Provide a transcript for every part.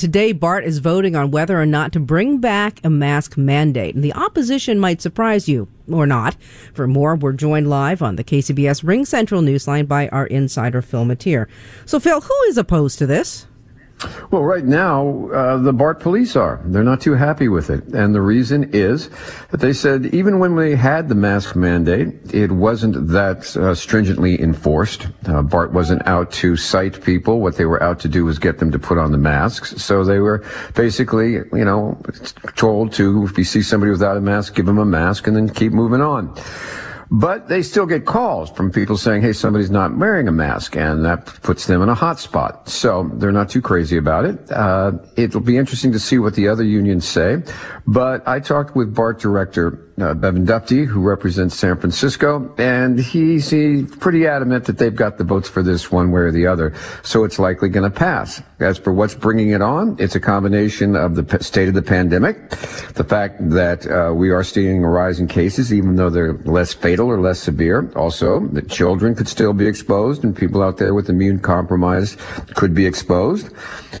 Today, BART is voting on whether or not to bring back a mask mandate. And the opposition might surprise you or not. For more, we're joined live on the KCBS Ring Central Newsline by our insider, Phil Matier. So, Phil, who is opposed to this? Well, right now, uh, the BART police are. They're not too happy with it. And the reason is that they said even when we had the mask mandate, it wasn't that uh, stringently enforced. Uh, BART wasn't out to cite people. What they were out to do was get them to put on the masks. So they were basically, you know, told to, if you see somebody without a mask, give them a mask and then keep moving on. But they still get calls from people saying, hey, somebody's not wearing a mask, and that puts them in a hot spot. So they're not too crazy about it. Uh, it'll be interesting to see what the other unions say. But I talked with BART director uh, Bevan Dufty, who represents San Francisco, and he's, he's pretty adamant that they've got the votes for this one way or the other. So it's likely going to pass. As for what's bringing it on, it's a combination of the state of the pandemic, the fact that uh, we are seeing a rise in cases, even though they're less fatal or less severe. Also, that children could still be exposed and people out there with immune compromise could be exposed.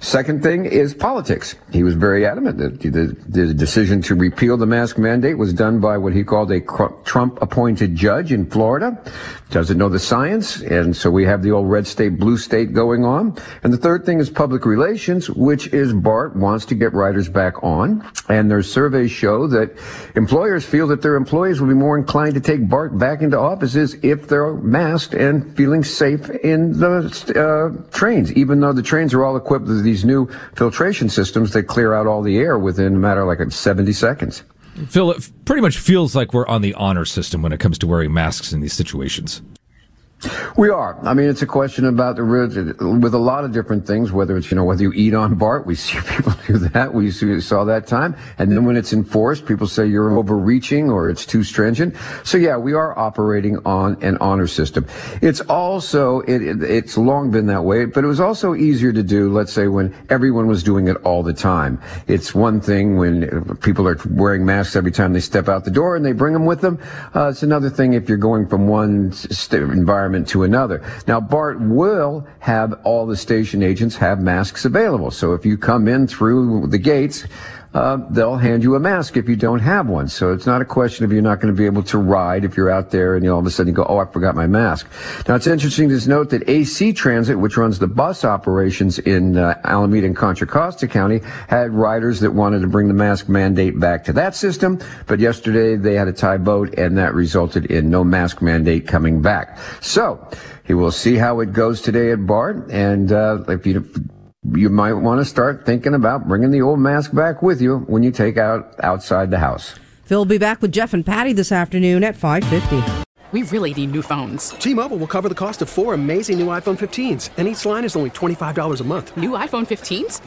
Second thing is politics. He was very adamant that the, the decision to repeal the mask mandate was done by what he called a Trump appointed judge in Florida. Doesn't know the science. And so we have the old red state, blue state going on. And the third thing is public relations, which is BART wants to get riders back on. And their surveys show that employers feel that their employees will be more inclined to take BART back into offices if they're masked and feeling safe in the uh, trains, even though the trains are all equipped with these new filtration systems that clear out all the air within a matter of like 70 seconds. Phil, it pretty much feels like we're on the honor system when it comes to wearing masks in these situations. We are. I mean, it's a question about the with a lot of different things. Whether it's you know whether you eat on BART, we see people do that. We saw that time, and then when it's enforced, people say you're overreaching or it's too stringent. So yeah, we are operating on an honor system. It's also it, it, it's long been that way, but it was also easier to do. Let's say when everyone was doing it all the time. It's one thing when people are wearing masks every time they step out the door and they bring them with them. Uh, it's another thing if you're going from one st- environment environment to another. Now, BART will have all the station agents have masks available. So if you come in through the gates, uh, they'll hand you a mask if you don't have one. So it's not a question of you're not going to be able to ride if you're out there and you all of a sudden go, oh, I forgot my mask. Now it's interesting to note that AC Transit, which runs the bus operations in uh, Alameda and Contra Costa County, had riders that wanted to bring the mask mandate back to that system. But yesterday they had a tie vote and that resulted in no mask mandate coming back. So he will see how it goes today at BART. And uh, if you you might want to start thinking about bringing the old mask back with you when you take out outside the house. Phil will be back with Jeff and Patty this afternoon at 5:50. We really need new phones. T-Mobile will cover the cost of four amazing new iPhone 15s, and each line is only $25 a month. New iPhone 15s?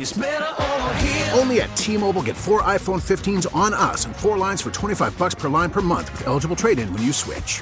Only at T-Mobile get four iPhone 15s on us and four lines for 25 bucks per line per month with eligible trade-in when you switch.